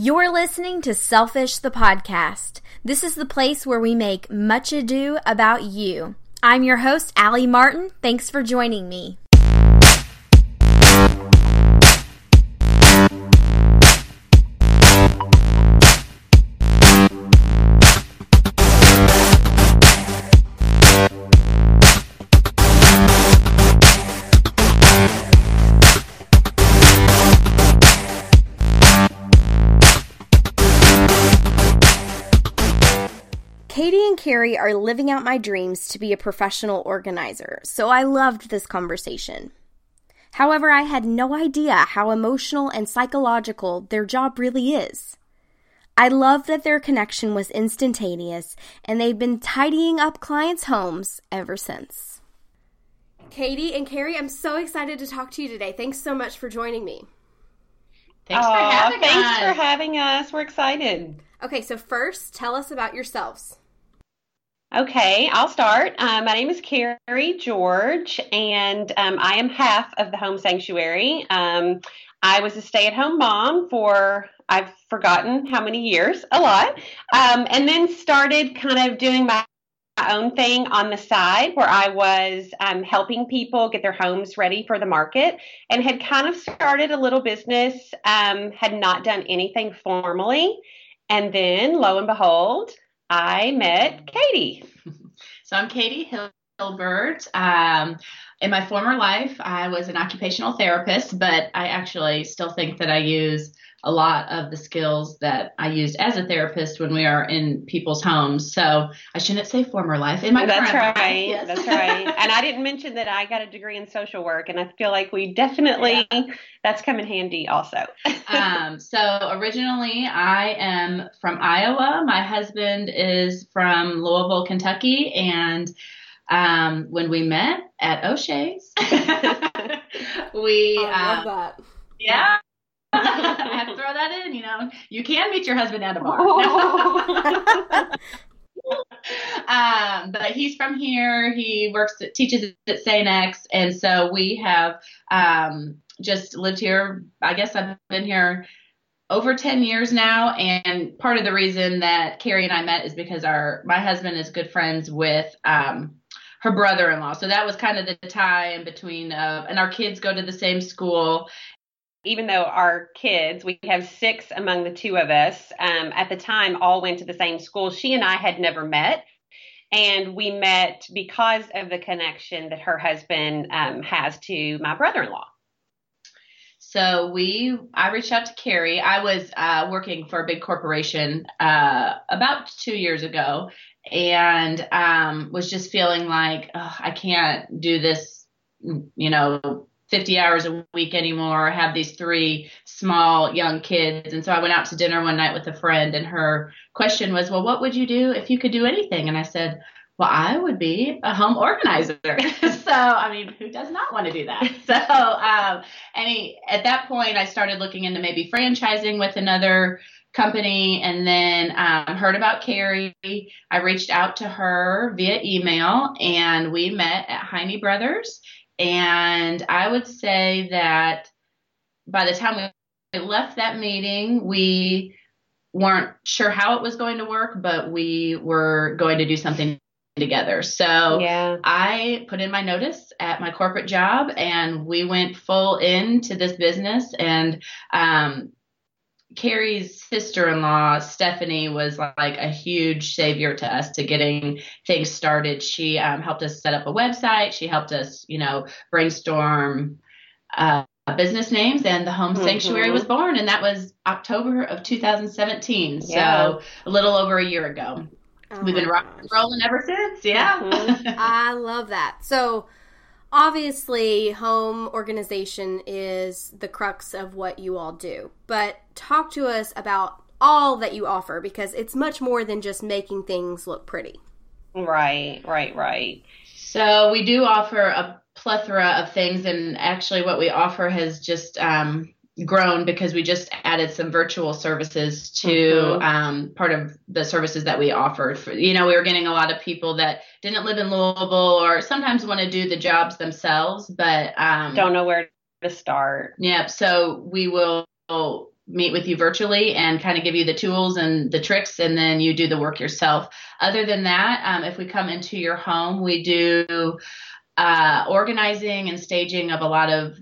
You're listening to Selfish the Podcast. This is the place where we make much ado about you. I'm your host, Allie Martin. Thanks for joining me. Carrie are living out my dreams to be a professional organizer, so I loved this conversation. However, I had no idea how emotional and psychological their job really is. I love that their connection was instantaneous, and they've been tidying up clients' homes ever since. Katie and Carrie, I'm so excited to talk to you today. Thanks so much for joining me. Thanks for having thanks us. for having us. We're excited. Okay, so first, tell us about yourselves. Okay, I'll start. Um, my name is Carrie George, and um, I am half of the Home Sanctuary. Um, I was a stay at home mom for, I've forgotten how many years, a lot, um, and then started kind of doing my own thing on the side where I was um, helping people get their homes ready for the market and had kind of started a little business, um, had not done anything formally. And then lo and behold, I met Katie. So I'm Katie Hilbert. Um, in my former life, I was an occupational therapist, but I actually still think that I use a lot of the skills that I used as a therapist when we are in people's homes. So I shouldn't say former life. In my That's current life, right. yes. That's right. And I didn't mention that I got a degree in social work, and I feel like we definitely that's come in handy also. um, so originally, I am from Iowa. My husband is from Louisville, Kentucky, and um, when we met at O'Shea's, we I love uh, that. yeah. I have to throw that in, you know. You can meet your husband at a bar. um, but he's from here. He works, at, teaches at St. X, and so we have um, just lived here. I guess I've been here over 10 years now and part of the reason that carrie and i met is because our my husband is good friends with um, her brother-in-law so that was kind of the tie in between uh, and our kids go to the same school Even though our kids, we have six among the two of us, um, at the time all went to the same school. She and I had never met. And we met because of the connection that her husband um, has to my brother in law. So we, I reached out to Carrie. I was uh, working for a big corporation uh, about two years ago, and um, was just feeling like I can't do this, you know, 50 hours a week anymore. I have these three small young kids, and so I went out to dinner one night with a friend, and her question was, "Well, what would you do if you could do anything?" And I said. Well, I would be a home organizer. so, I mean, who does not want to do that? So, um, at that point, I started looking into maybe franchising with another company, and then um, heard about Carrie. I reached out to her via email, and we met at Heine Brothers. And I would say that by the time we left that meeting, we weren't sure how it was going to work, but we were going to do something together. So Yeah. I put in my notice at my corporate job and we went full into this business and um Carrie's sister-in-law Stephanie was like a huge savior to us to getting things started. She um, helped us set up a website. She helped us, you know, brainstorm uh, business names, and the Home Sanctuary Mhm. was born, and that was October of 2017. Yeah. So a little over a year ago. Oh We've been rock- rolling ever since. Yeah. Mhm. I love that. So, obviously, home organization is the crux of what you all do. But talk to us about all that you offer because it's much more than just making things look pretty. Right, right, right. So we do offer a plethora of things, and actually, what we offer has just um, grown because we just added some virtual services to Mhm. um, part of the services that we offered. For, you know, we were getting a lot of people that didn't live in Louisville or sometimes want to do the jobs themselves, but um, Don't know where to start. Yeah, so we will meet with you virtually and kind of give you the tools and the tricks, and then you do the work yourself. Other than that, um, if we come into your home, we do uh, organizing and staging of a lot of,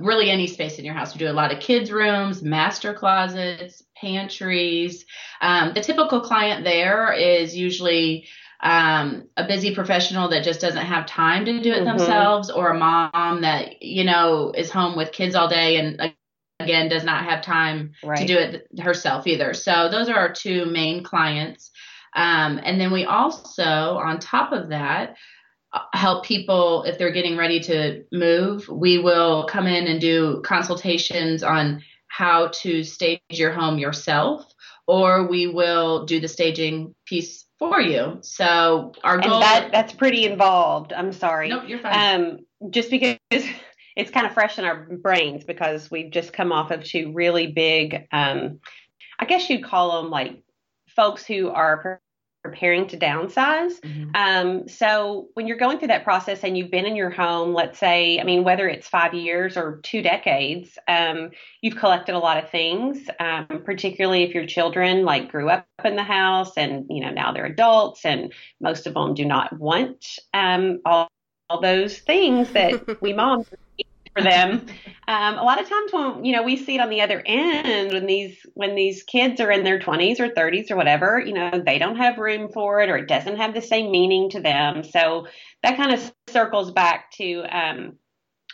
really any space in your house. We do a lot of kids' rooms, master closets, pantries. Um, the typical client there is usually um, a busy professional that just doesn't have time to do it mm-hmm. themselves, or a mom that you know is home with kids all day and again does not have time right. to do it herself either. So those are our two main clients. Um, and then we also, on top of that, help people if they're getting ready to move. We will come in and do consultations on how to stage your home yourself, or we will do the staging piece for you. So our goal and that that's pretty involved. I'm sorry. No, you're fine. Um, just because it's kind of fresh in our brains because we've just come off of two really big, um, I guess you'd call them like folks who are preparing to downsize. Mm-hmm. Um, so when you're going through that process and you've been in your home, let's say, I mean, whether it's five years or two decades, um, you've collected a lot of things, um, particularly if your children like grew up in the house and, you know, now they're adults and most of them do not want um, all, all those things that we moms for them. Um, a lot of times when you know we see it on the other end when these when these kids are in their 20s or 30s or whatever, you know they don't have room for it or it doesn't have the same meaning to them. So that kind of circles back to um,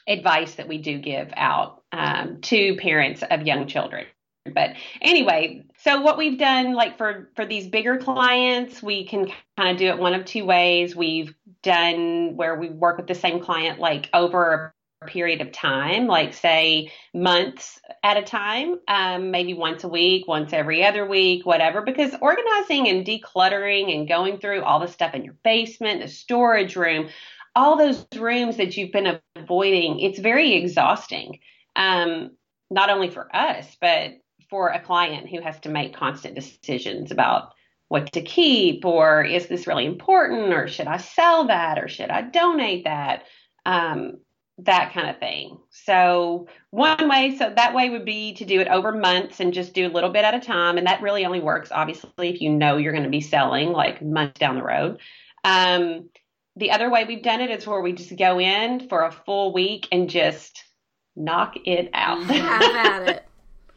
advice that we do give out um, to parents of young children. But anyway, so what we've done, like for for these bigger clients, we can kind of do it one of two ways. We've done where we work with the same client like over period of time, like say months at a time, um, maybe once a week, once every other week, whatever, because organizing and decluttering and going through all the stuff in your basement, the storage room, all those rooms that you've been avoiding, it's very exhausting. Um, not only for us, but for a client who has to make constant decisions about what to keep or is this really important or should I sell that or should I donate that? Um, that kind of thing. So one way, so that way would be to do it over months and just do a little bit at a time. And that really only works, obviously, if you know you're going to be selling like months down the road. Um, the other way we've done it is where we just go in for a full week and just knock it out. Have at it.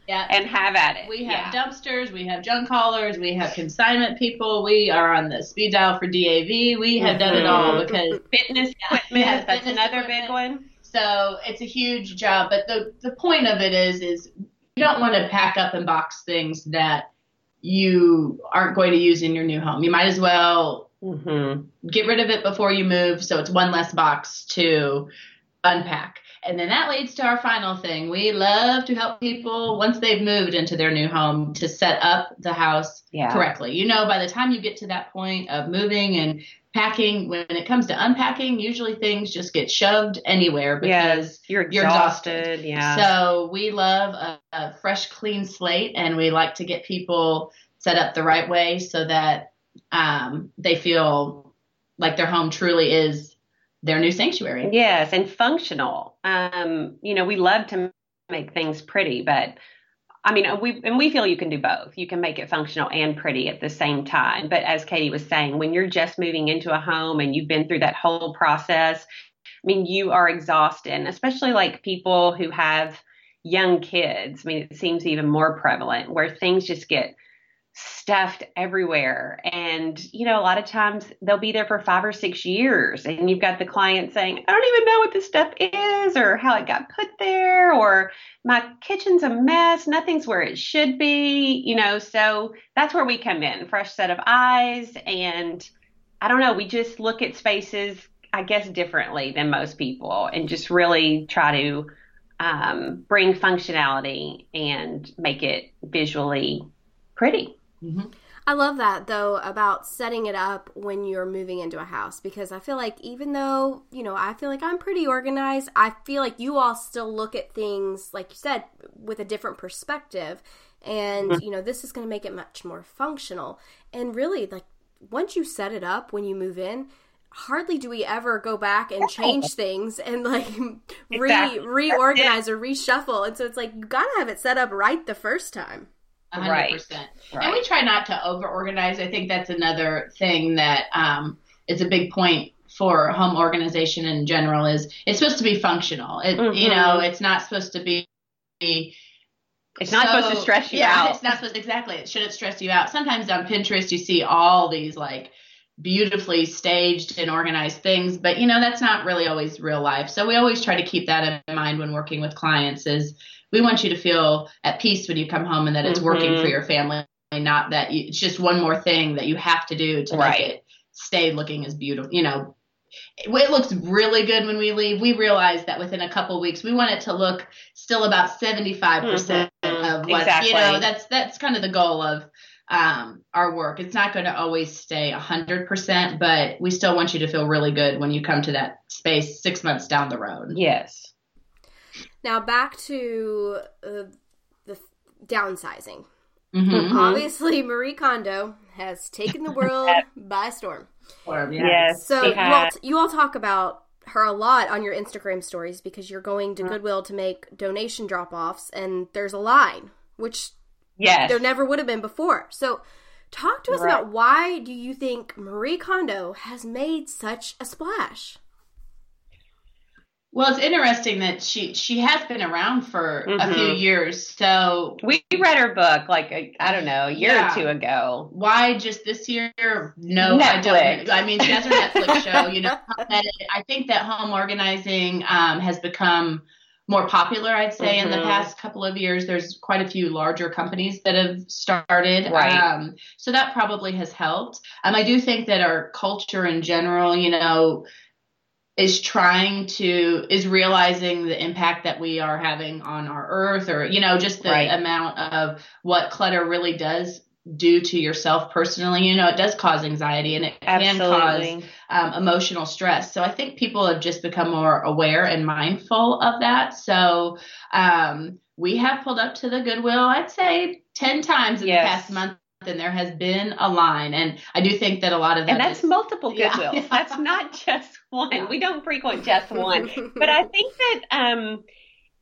Yeah. And have at it. We have yeah. dumpsters, we have junk haulers, we have consignment people, we are on the speed dial for DAV. We have mm-hmm. done it all mm-hmm. because fitness equipment, yeah, that's fitness another equipment. big one. So it's a huge job. But the the point of it is is you don't want to pack up and box things that you aren't going to use in your new home. You might as well mm-hmm. get rid of it before you move, so it's one less box to unpack. And then that leads to our final thing. We love to help people once they've moved into their new home to set up the house yeah. correctly. You know, by the time you get to that point of moving and packing, when it comes to unpacking, usually things just get shoved anywhere because you're, exhausted. you're exhausted. Yeah. So we love a, a fresh, clean slate, and we like to get people set up the right way so that um, they feel like their home truly is their new sanctuary. Yes, and functional. Um, you know, we love to make things pretty, but I mean, we and we feel you can do both. You can make it functional and pretty at the same time. But as Katie was saying, when you're just moving into a home and you've been through that whole process, I mean, you are exhausted, and especially like people who have young kids. I mean, it seems even more prevalent where things just get stuffed everywhere. And, you know, a lot of times they'll be there for five or six years. And you've got the client saying, I don't even know what this stuff is or how it got put there or my kitchen's a mess. Nothing's where it should be, you know. So that's where we come in fresh set of eyes. And I don't know, we just look at spaces, I guess, differently than most people and just really try to um, bring functionality and make it visually pretty. Mm-hmm. I love that though about setting it up when you're moving into a house because I feel like even though, you know, I feel like I'm pretty organized, I feel like you all still look at things like you said with a different perspective and mm-hmm. you know, this is going to make it much more functional. And really like once you set it up when you move in, hardly do we ever go back and change things and like re exactly. reorganize or reshuffle. And so it's like you gotta have it set up right the first time. 100%. Right. right. And we try not to over organize. I think that's another thing that um, is a big point for home organization in general is it's supposed to be functional. It, mm-hmm. You know, it's not supposed to be. It's not so, supposed to stress you yeah, out. it's not supposed. Exactly, it shouldn't stress you out. Sometimes on Pinterest you see all these like beautifully staged and organized things but you know that's not really always real life so we always try to keep that in mind when working with clients is we want you to feel at peace when you come home and that it's mm-hmm. working for your family not that you, it's just one more thing that you have to do to right. make it stay looking as beautiful you know it, it looks really good when we leave we realize that within a couple weeks we want it to look still about 75% mm-hmm. of what exactly. you know that's that's kind of the goal of um, our work. It's not going to always stay 100%, but we still want you to feel really good when you come to that space six months down the road. Yes. Now, back to uh, the downsizing. Mm-hmm. Obviously, Marie Kondo has taken the world by storm. yes. So you all, you all talk about her a lot on your Instagram stories because you're going to mm-hmm. Goodwill to make donation drop offs, and there's a line, which Yes. There never would have been before. So talk to us right. about why do you think Marie Kondo has made such a splash? Well, it's interesting that she she has been around for mm-hmm. a few years. So we read her book like I don't know a year yeah. or two ago. Why just this year? No, Netflix. I don't. I mean, she has her Netflix show. You know, I think that home organizing um, has become more popular, I'd say, mm-hmm. in the mm-hmm. past couple of years. There's quite a few larger companies that have started. Right. Um, so that probably has helped. Um, I do think that our culture in general, you know, is trying to is realizing the impact that we are having on our earth or you know just the right. amount of what clutter really does do to yourself personally. You know, it does cause anxiety and it can cause um, emotional stress. So I think people have just become more aware and mindful of that. So um, we have pulled up to the Goodwill, I'd say 10 times in yes. the past month. And there has been a line, and I do think that a lot of that. And that's is, multiple Goodwills. Yeah. That's not just one. Yeah. We don't frequent just one, but I think that um,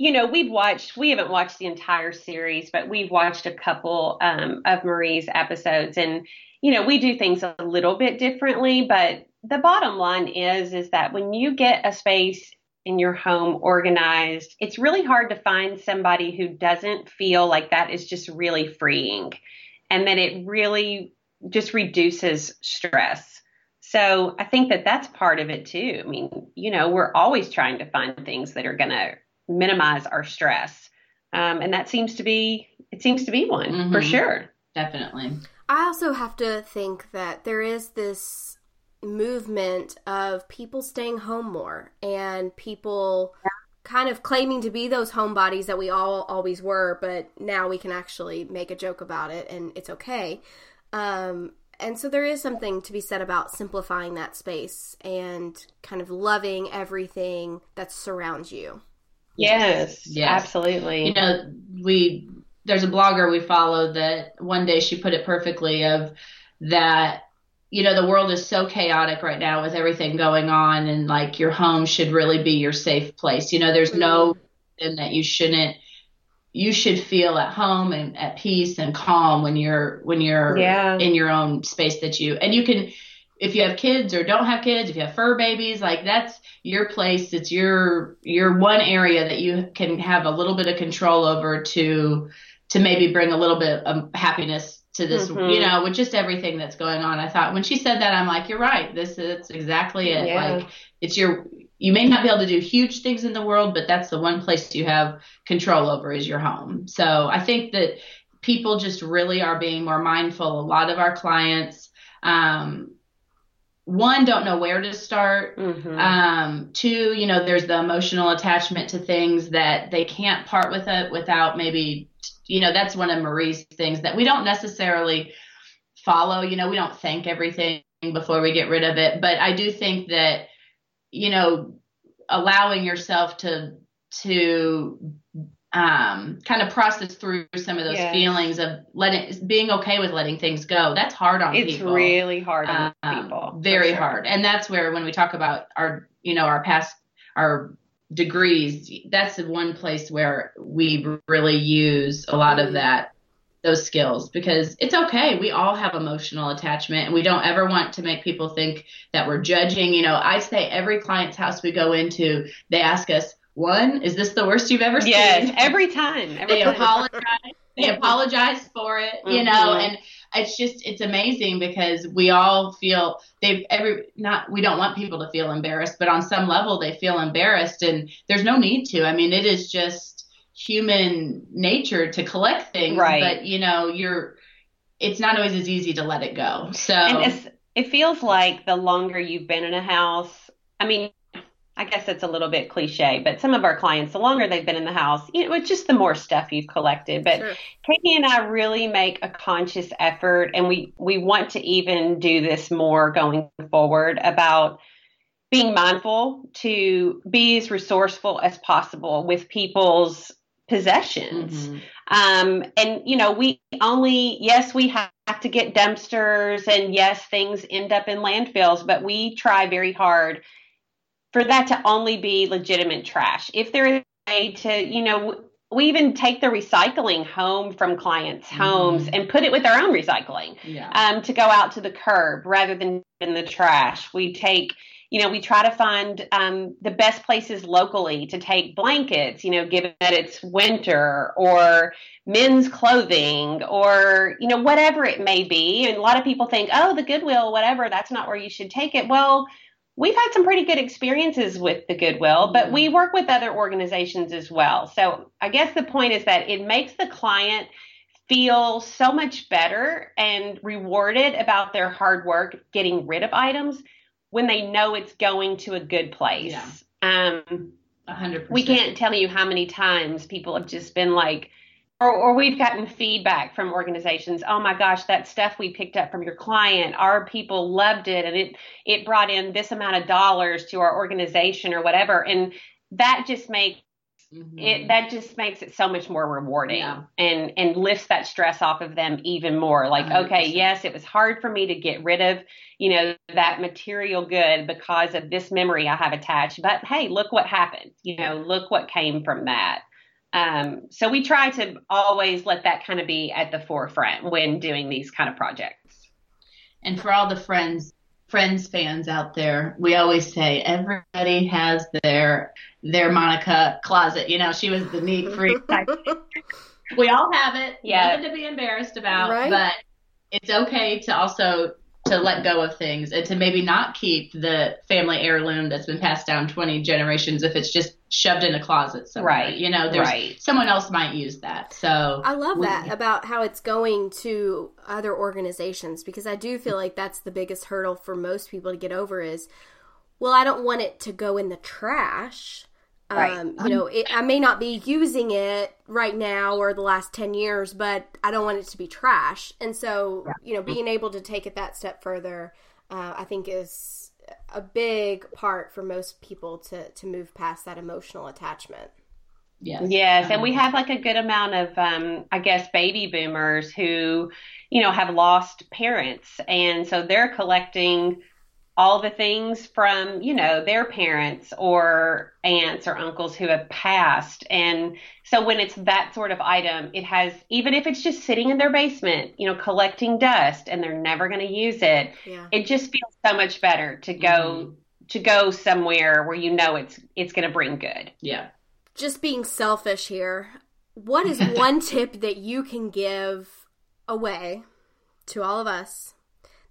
you know, we've watched, we haven't watched the entire series, but we've watched a couple um, of Marie's episodes. And, you know, we do things a little bit differently, but the bottom line is, is that when you get a space in your home organized, it's really hard to find somebody who doesn't feel like that is just really freeing and that it really just reduces stress. So I think that that's part of it too. I mean, you know, we're always trying to find things that are going to minimize our stress. Um, and that seems to be it seems to be one mm-hmm. for sure. Definitely. I also have to think that there is this movement of people staying home more and people yeah. kind of claiming to be those homebodies that we all always were, but now we can actually make a joke about it and it's okay. Um, and so there is something to be said about simplifying that space and kind of loving everything that surrounds you. Yes, yes, absolutely. You know, we there's a blogger we follow that one day she put it perfectly of that you know the world is so chaotic right now with everything going on and like your home should really be your safe place. You know, there's no mm-hmm. in that you shouldn't you should feel at home and at peace and calm when you're when you're yeah. in your own space that you and you can if you have kids or don't have kids, if you have fur babies, like that's your place. It's your your one area that you can have a little bit of control over to to maybe bring a little bit of happiness to this, mm-hmm. you know, with just everything that's going on. I thought when she said that, I'm like, you're right. This is exactly it. Yeah. Like it's your you may not be able to do huge things in the world, but that's the one place you have control over is your home. So I think that people just really are being more mindful. A lot of our clients um, one don't know where to start. Mm-hmm. um, two you know there's the emotional attachment to things that they can't part with it without maybe you know that's one of marie's things that we don't necessarily follow. You know we don't think everything before we get rid of it. But i do think that you know allowing yourself to to um, kind of process through some of those yes. feelings of letting being okay with letting things go. That's hard on it's people. It's really hard on um, people. Very sure. hard. And that's where when we talk about our you know our past our degrees, that's the one place where we really use a lot of mm-hmm. that those skills because it's okay. We all have emotional attachment and we don't ever want to make people think that we're judging. You know, I say every client's house we go into, they ask us, one, is this the worst you've ever seen? Yes, every time. Every they time. apologize. They apologize for it, you mm-hmm. know, and it's just it's amazing because we all feel they've every not we don't want people to feel embarrassed, but on some level they feel embarrassed and there's no need to. I mean, it is just human nature to collect things, right. but you know, you're it's not always as easy to let it go. So and it feels like the longer you've been in a house, I mean, I guess it's a little bit cliche, but some of our clients, the longer they've been in the house, you know, it's just the more stuff you've collected. But sure. Katie and I really make a conscious effort, and we we want to even do this more going forward about being mindful to be as resourceful as possible with people's possessions. Mm-hmm. Um, and you know, we only yes, we have to get dumpsters, and yes, things end up in landfills, but we try very hard for that to only be legitimate trash. If there is a way to, you know, we even take the recycling home from clients' mm-hmm. homes and put it with our own recycling yeah. um, to go out to the curb rather than in the trash. We take, you know, we try to find um, the best places locally to take blankets, you know, given that it's winter or men's clothing or, you know, whatever it may be. And a lot of people think, oh, the Goodwill, whatever, that's not where you should take it. Well, we've had some pretty good experiences with the Goodwill, but we work with other organizations as well. So I guess the point is that it makes the client feel so much better and rewarded about their hard work getting rid of items when they know it's going to a good place. Yeah. Um, 100%. We can't tell you how many times people have just been like, or, or we've gotten feedback from organizations oh my gosh that stuff we picked up from your client our people loved it and it it brought in this amount of dollars to our organization or whatever and that just makes mm-hmm. it that just makes it so much more rewarding yeah. and and lifts that stress off of them even more like 100%. okay yes it was hard for me to get rid of you know that material good because of this memory i have attached but hey look what happened you know look what came from that um, so we try to always let that kind of be at the forefront when doing these kind of projects. And for all the friends friends fans out there, we always say everybody has their their Monica closet. You know, she was the neat freak type. we all have it. Yeah. Nothing to be embarrassed about. Right? But it's okay to also to let go of things and to maybe not keep the family heirloom that's been passed down 20 generations if it's just shoved in a closet somewhere. Right. You know, there's right. someone else might use that. So I love we, that about how it's going to other organizations because I do feel like that's the biggest hurdle for most people to get over is well, I don't want it to go in the trash. Right. Um, you know, it, I may not be using it right now or the last 10 years, but I don't want it to be trash. And so, yeah. you know, being able to take it that step further, uh, I think is a big part for most people to, to move past that emotional attachment. Yes. Yes. And we have like a good amount of, um, I guess, baby boomers who, you know, have lost parents. And so they're collecting all the things from, you know, their parents or aunts or uncles who have passed. And so when it's that sort of item, it has, even if it's just sitting in their basement, you know, collecting dust and they're never going to use it, yeah. it just feels so much better to go. Mm-hmm. To go somewhere where you know it's it's going to bring good. Yeah. Just being selfish here. What is one tip that you can give away to all of us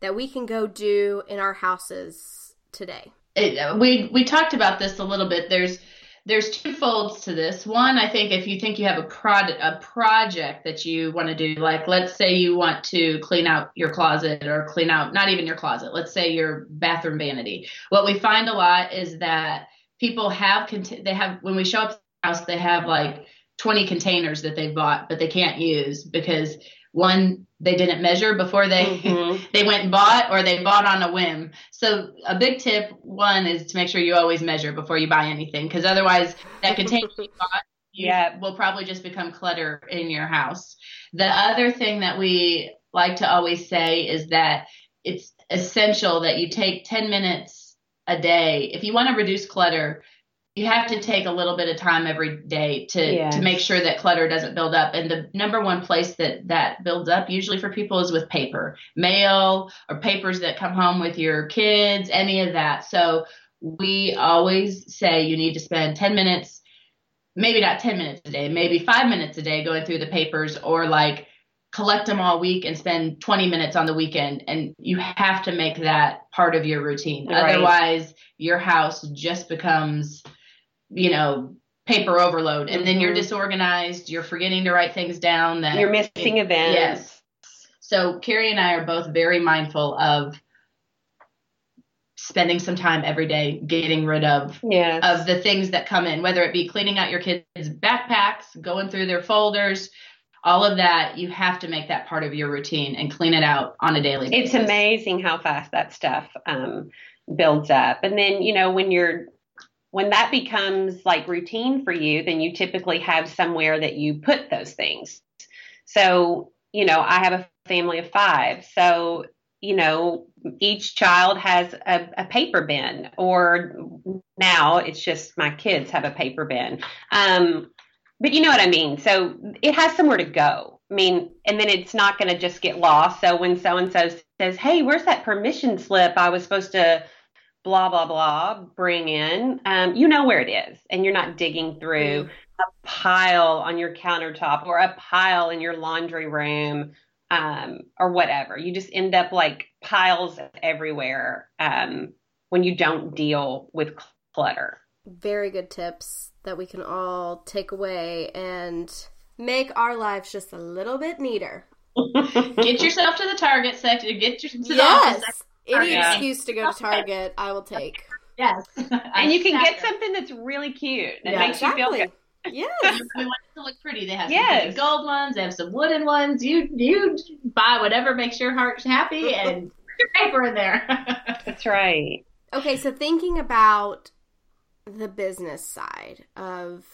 that we can go do in our houses today? It, we we talked about this a little bit. There's there's two folds to this. One, I think if you think you have a product a project that you want to do, like let's say you want to clean out your closet or clean out not even your closet. Let's say your bathroom vanity. What we find a lot is that people have they have when we show up the house they have like 20 containers that they bought but they can't use because one they didn't measure before they mm-hmm. they went and bought or they bought on a whim so a big tip one is to make sure you always measure before you buy anything because otherwise that container you bought yeah. will probably just become clutter in your house. The other thing that we like to always say is that it's essential that you take 10 minutes a day. If you want to reduce clutter, you have to take a little bit of time every day to Yes. to make sure that clutter doesn't build up. And the number one place that that builds up usually for people is with paper, mail, or papers that come home with your kids, any of that. So we always say you need to spend 10 minutes, maybe not 10 minutes a day, maybe five minutes a day going through the papers, or like collect them all week and spend 20 minutes on the weekend. And you have to make that part of your routine. Right. Otherwise, your house just becomes, you know, paper overload. And then you're Mhm. disorganized. You're forgetting to write things down. That You're missing events. Yes. So Carrie and I are both very mindful of spending some time every day getting rid of Yes. of the things that come in, whether it be cleaning out your kids' backpacks, going through their folders, all of that, you have to make that part of your routine and clean it out on a daily it's amazing how fast that stuff um, builds up and then you know when you're when that becomes like routine for you then you typically have somewhere that you put those things so you know i have a family of five so you know each child has a, a paper bin or now it's just my kids have a paper bin um, but you know what I mean. So it has somewhere to go. I mean, and then it's not going to just get lost. So when so and so says, "Hey, where's that permission slip I was supposed to blah blah blah bring in?" Um, you know where it is, and you're not digging through a pile on your countertop or a pile in your laundry room um, or whatever. You just end up like piles everywhere um, when you don't deal with clutter. Very good tips that we can all take away and make our lives just a little bit neater. Get yourself to the Target section. Get your to the office Yes. Any Yeah. excuse to go to Target, I will take. Yes. and you can get something that's really cute and Yeah, makes you feel good. Yes. we want it to look pretty. They have some Yes. pretty gold ones. They have some wooden ones. You you buy whatever makes your heart happy and put your paper in there. That's right. Okay, so thinking about the business side of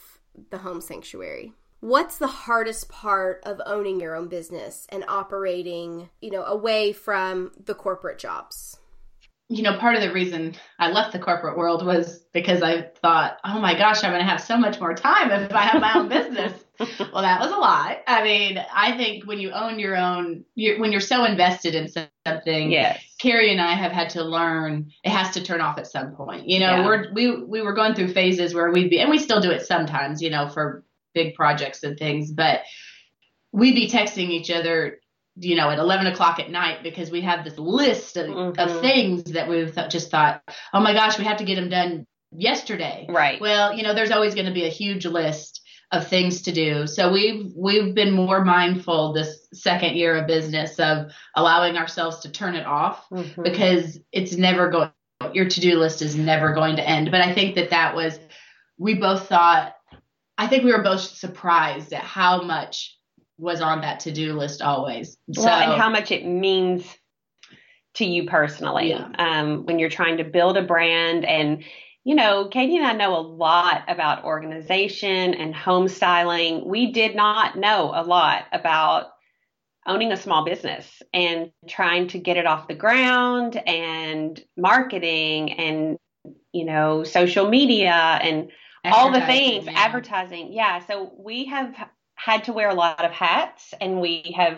the home sanctuary. What's the hardest part of owning your own business and operating, you know, away from the corporate jobs? you know, part of the reason I left the corporate world was because I thought, oh my gosh, I'm going to have so much more time if I have my own business. well, that was a lie. I mean, I think when you own your own, you're, when you're so invested in something, Yes. Carrie and I have had to learn it has to turn off at some point. You know, Yeah. we're we we were going through phases where we'd be and we still do it sometimes, you know, for big projects and things, but we'd be texting each other, you know, at eleven o'clock at night because we have this list of, Mhm. of things that we've th- just thought, oh my gosh, we have to get them done yesterday. Right. Well, you know, there's always going to be a huge list of things to do. So we've we've been more mindful this second year of business of allowing ourselves to turn it off Mhm. because it's never going your to-do list is never going to end. But I think that that was we both thought I think we were both surprised at how much was on that to-do list always. So well, and how much it means to you personally Yeah. um, when you're trying to build a brand. And, you know, Katie and I know a lot about organization and home styling. We did not know a lot about owning a small business and trying to get it off the ground and marketing and, you know, social media and all the things yeah. advertising yeah so we have had to wear a lot of hats and we have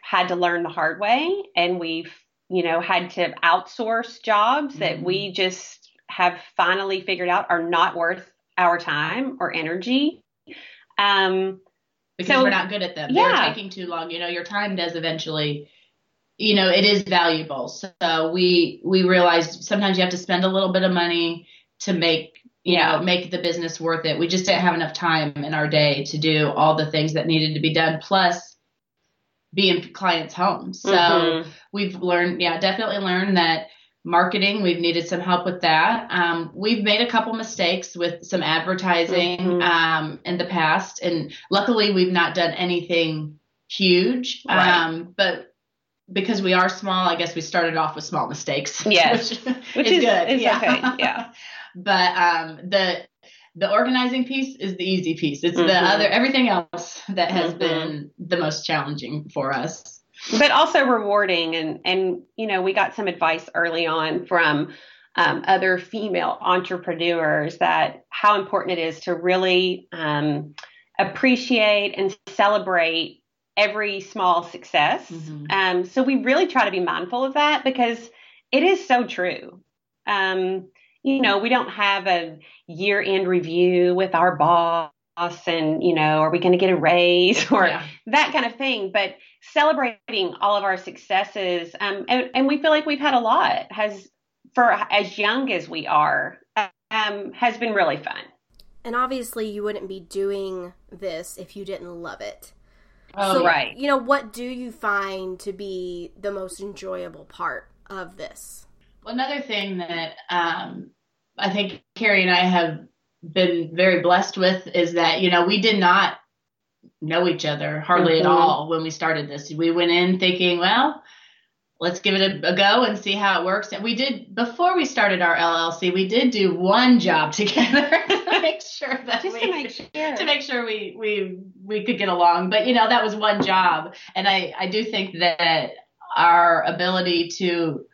had to learn the hard way and we've you know had to outsource jobs that Mhm. we just have finally figured out are not worth our time or energy um because So- we're not good at them. Yeah. They're taking too long. You know, your time does eventually you know, it is valuable. So we we realized sometimes you have to spend a little bit of money to make you Yeah. know, make the business worth it. We just didn't have enough time in our day to do all the things that needed to be done plus be in clients' homes. So mhm. we've learned, yeah, definitely learned that marketing, we've needed some help with that. Um, we've made a couple mistakes with some advertising Mhm. um, in the past, and luckily we've not done anything huge. Right. Um, but because we are small, I guess we started off with small mistakes. Yes. which, Which is, is- good. is yeah. okay, yeah. but um, the the organizing piece is the easy piece. It's mm-hmm. the other everything else that has mm-hmm. been the most challenging for us. But also rewarding and and you know, we got some advice early on from um, other female entrepreneurs that how important it is to really um, appreciate and celebrate every small success. Mm-hmm. Um, so we really try to be mindful of that because it is so true. Um, you know, we don't have a year end review with our boss and, you know, are we going to get a raise or yeah. that kind of thing. But celebrating all of our successes, um, and, and we feel like we've had a lot, has for as young as we are, um, has been really fun. And obviously, you wouldn't be doing this if you didn't love it. Oh, so, right. You know, what do you find to be the most enjoyable part of this? Well, another thing that um, I think Carrie and I have been very blessed with is that, you know, we did not know each other hardly mm-hmm. at all when we started this. We went in thinking, well, let's give it a, a, go and see how it works. And we did before we started our LLC, we did do one job together to make sure that just we, to make sure to make sure we we we could get along. But you know that was one job, and I I do think that our ability to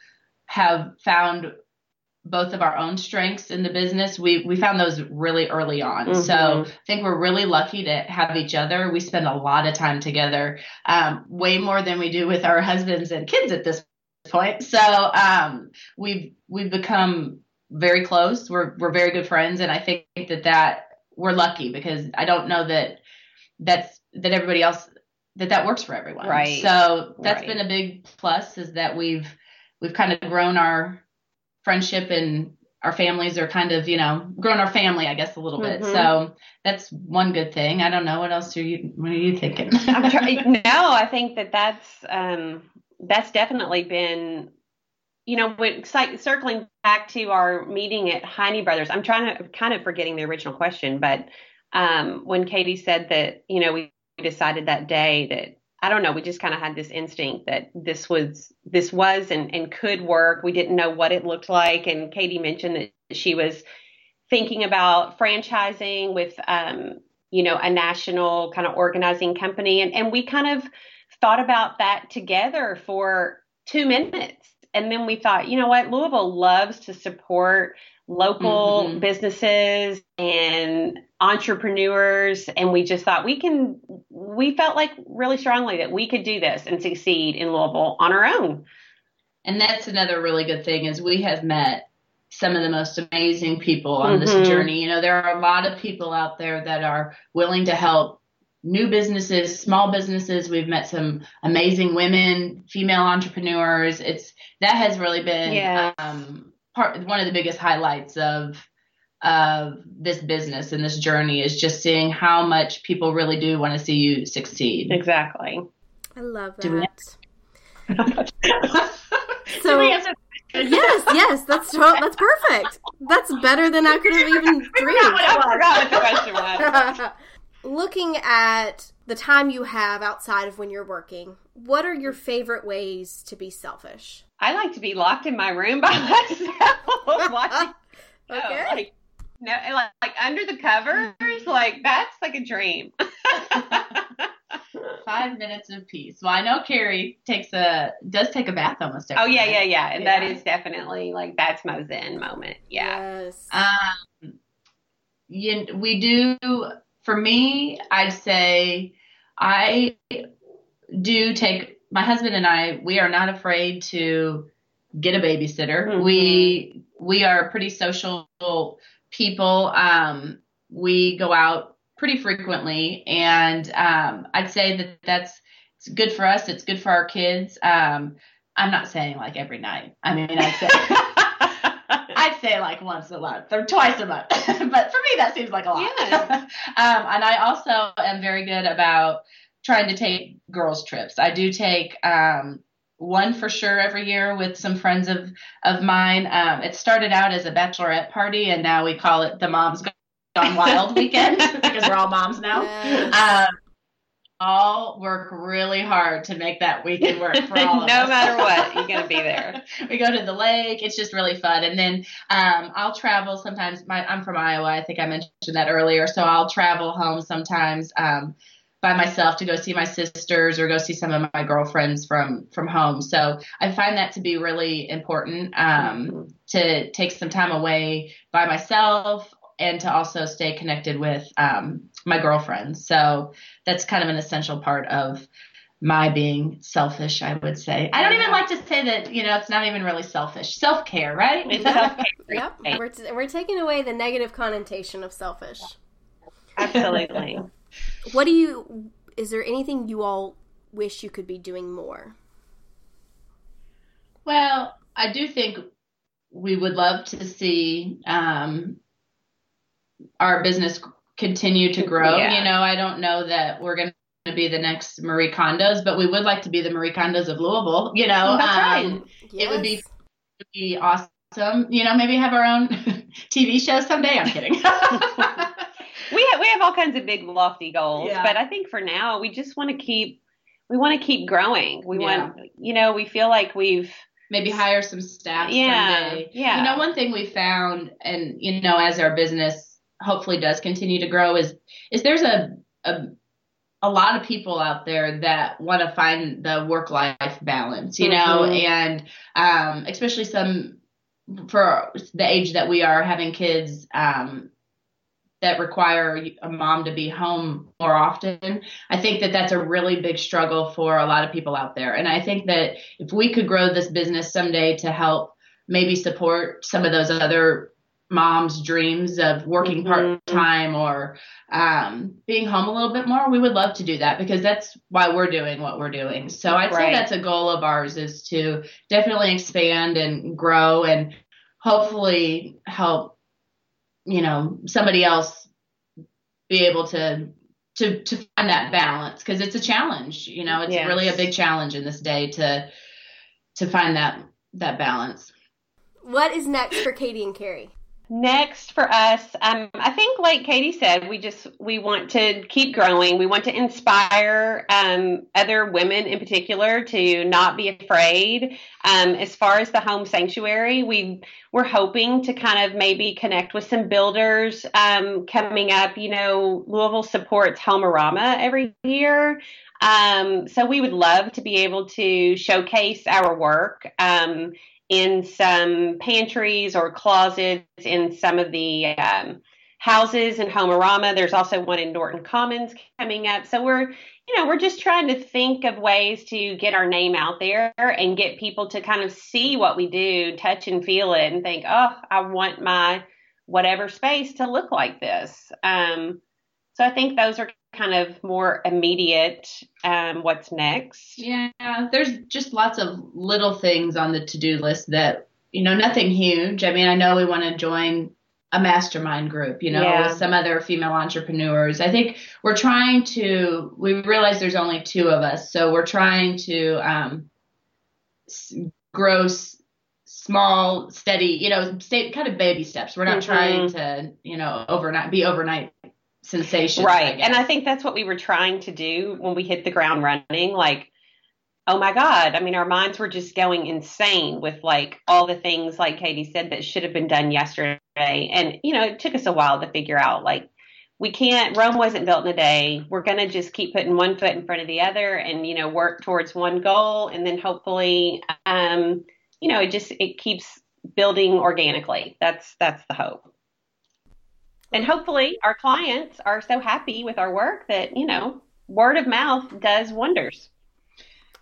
have found both of our own strengths in the business. We we found those really early on. Mm-hmm. So I think we're really lucky to have each other. We spend a lot of time together, um, way more than we do with our husbands and kids at this point. So um, we've we've become very close. We're we're very good friends, and I think that that we're lucky because I don't know that that's that everybody else that that works for everyone. Right. So that's right. been a big plus is that we've we've kind of grown our friendship and our families are kind of, you know, grown our family, I guess, a little bit. Mm-hmm. So that's one good thing. I don't know what else are you what are you thinking? I'm trying. No, I think that that's um, that's definitely been, you know, when circling back to our meeting at Heine Brothers. I'm trying to kind of forgetting the original question, but um, when Katie said that, you know, we decided that day that I don't know. We just kind of had this instinct that this was this was and, and could work. We didn't know what it looked like. And Katie mentioned that she was thinking about franchising with um, you know, a national kind of organizing company. And and we kind of thought about that together for two minutes. And then we thought, you know what, Louisville loves to support local mm-hmm. businesses and entrepreneurs and we just thought we can we felt like really strongly that we could do this and succeed in Louisville on our own. And that's another really good thing is we have met some of the most amazing people on mm-hmm. this journey. You know, there are a lot of people out there that are willing to help new businesses, small businesses. We've met some amazing women, female entrepreneurs. It's that has really been yes. um, part one of the biggest highlights of of this business and this journey is just seeing how much people really do want to see you succeed. Exactly. I love that. so yes, yes, that's that's perfect. That's better than I could have even dreamed. I forgot what the question was. Looking at the time you have outside of when you're working, what are your favorite ways to be selfish? I like to be locked in my room by myself watching. okay. like, no, like, like under the covers, like that's like a dream. Five minutes of peace. Well, I know Carrie takes a does take a bath almost every. Oh yeah, yeah, yeah, and yeah. that is definitely like that's my zen moment. Yeah. Yes. Um, you, we do. For me, I'd say I do take my husband and I. We are not afraid to get a babysitter. Mm-hmm. We we are pretty social people. Um, we go out pretty frequently, and um, I'd say that that's it's good for us. It's good for our kids. Um, I'm not saying like every night. I mean, I'd say I'd say like once a month or twice a month. but for me, that seems like a lot. Yeah. um, and I also am very good about trying to take girls trips. I do take um, one for sure every year with some friends of of mine. Um, it started out as a bachelorette party, and now we call it the Moms Gone Wild weekend because we're all moms now. Yes. Um, all work really hard to make that weekend work for all no of us. No matter what, you're gonna be there. we go to the lake. It's just really fun. And then um, I'll travel sometimes. My, I'm from Iowa. I think I mentioned that earlier. So I'll travel home sometimes um, by myself to go see my sisters or go see some of my girlfriends from from home. So I find that to be really important um, Mm-hmm. to take some time away by myself and to also stay connected with um, my girlfriend. So that's kind of an essential part of my being selfish, I would say. I don't even like to say that, you know, it's not even really selfish. Self care, right? It's self-care. Yep, we're, t- we're taking away the negative connotation of selfish. Absolutely. What do you? Is there anything you all wish you could be doing more? Well, I do think we would love to see um, our business continue to grow. Yeah. You know, I don't know that we're going to be the next Marie Kondos, but we would like to be the Marie Kondos of Louisville. You know, That's right. Um, It would be be awesome. You know, maybe have our own TV show someday. I'm kidding. we have we have all kinds of big lofty goals, Yeah. but I think for now we just want to keep we want to keep growing. We Yeah. want you know we feel like we've maybe hire some staff Yeah, someday. yeah. You know, one thing we found, and you know, as our business hopefully does continue to grow, is is there's a a, a lot of people out there that want to find the work life balance. You know, Mhm. and um, especially some for the age that we are having kids. Um, that require a mom to be home more often. I think that that's a really big struggle for a lot of people out there. And I think that if we could grow this business someday to help maybe support some of those other moms' dreams of working Mhm. part time or um, being home a little bit more, we would love to do that because that's why we're doing what we're doing. So I'd say that's a goal of ours is to definitely expand and grow and hopefully help you know somebody else be able to to to find that balance because it's a challenge you know it's Yes. really a big challenge in this day to to find that that balance What is next for Katie and Carrie? Next for us, um, I think, like Katie said, we just we want to keep growing. We want to inspire um, other women, in particular, to not be afraid. Um, as far as the home sanctuary, we we're hoping to kind of maybe connect with some builders um, coming up. You know, Louisville supports Homearama every year. Um, so we would love to be able to showcase our work um, in some pantries or closets in some of the um, houses in Homearama. There's also one in Norton Commons coming up. So we're, you know, we're just trying to think of ways to get our name out there and get people to kind of see what we do, touch and feel it, and think, oh, I want my whatever space to look like this. Um, so I think those are kind of more immediate. Um, what's next? yeah there's just lots of little things on the to-do list that you know nothing huge i mean i know we want to join a mastermind group you know Yeah. with some other female entrepreneurs i think we're trying to we realize there's only two of us so we're trying to um grow small steady you know stay kind of baby steps we're not Mhm. trying to you know overnight be overnight sensations I Right. And I think that's what we were trying to do when we hit the ground running. Like, oh my God. I mean, our minds were just going insane with like all the things, like Katie said, that should have been done yesterday. And, you know, it took us a while to figure out like, we can't, Rome wasn't built in a day. We're going to just keep putting one foot in front of the other and, you know, work towards one goal. And then hopefully, um, you know, it just, it keeps building organically. That's, that's the hope. And hopefully, our clients are so happy with our work that, you know, word of mouth does wonders.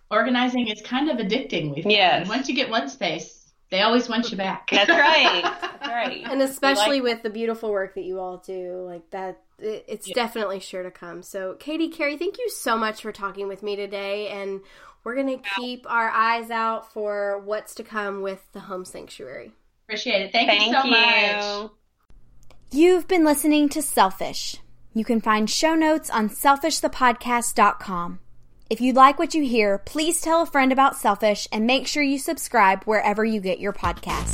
organizing is kind of addicting we find. Yes. once you get one space they always want you back That's right. That's right. And especially We with the beautiful work that you all do, like that, it, it's definitely sure to come. So, Katie, Carrie, thank you so much for talking with me today. And we're going to keep our eyes out for what's to come with the home sanctuary. appreciate it thank, Thank you so you. much You've been listening to Selfish. You can find show notes on selfishthepodcast.com. If you like what you hear, please tell a friend about Selfish and make sure you subscribe wherever you get your podcasts.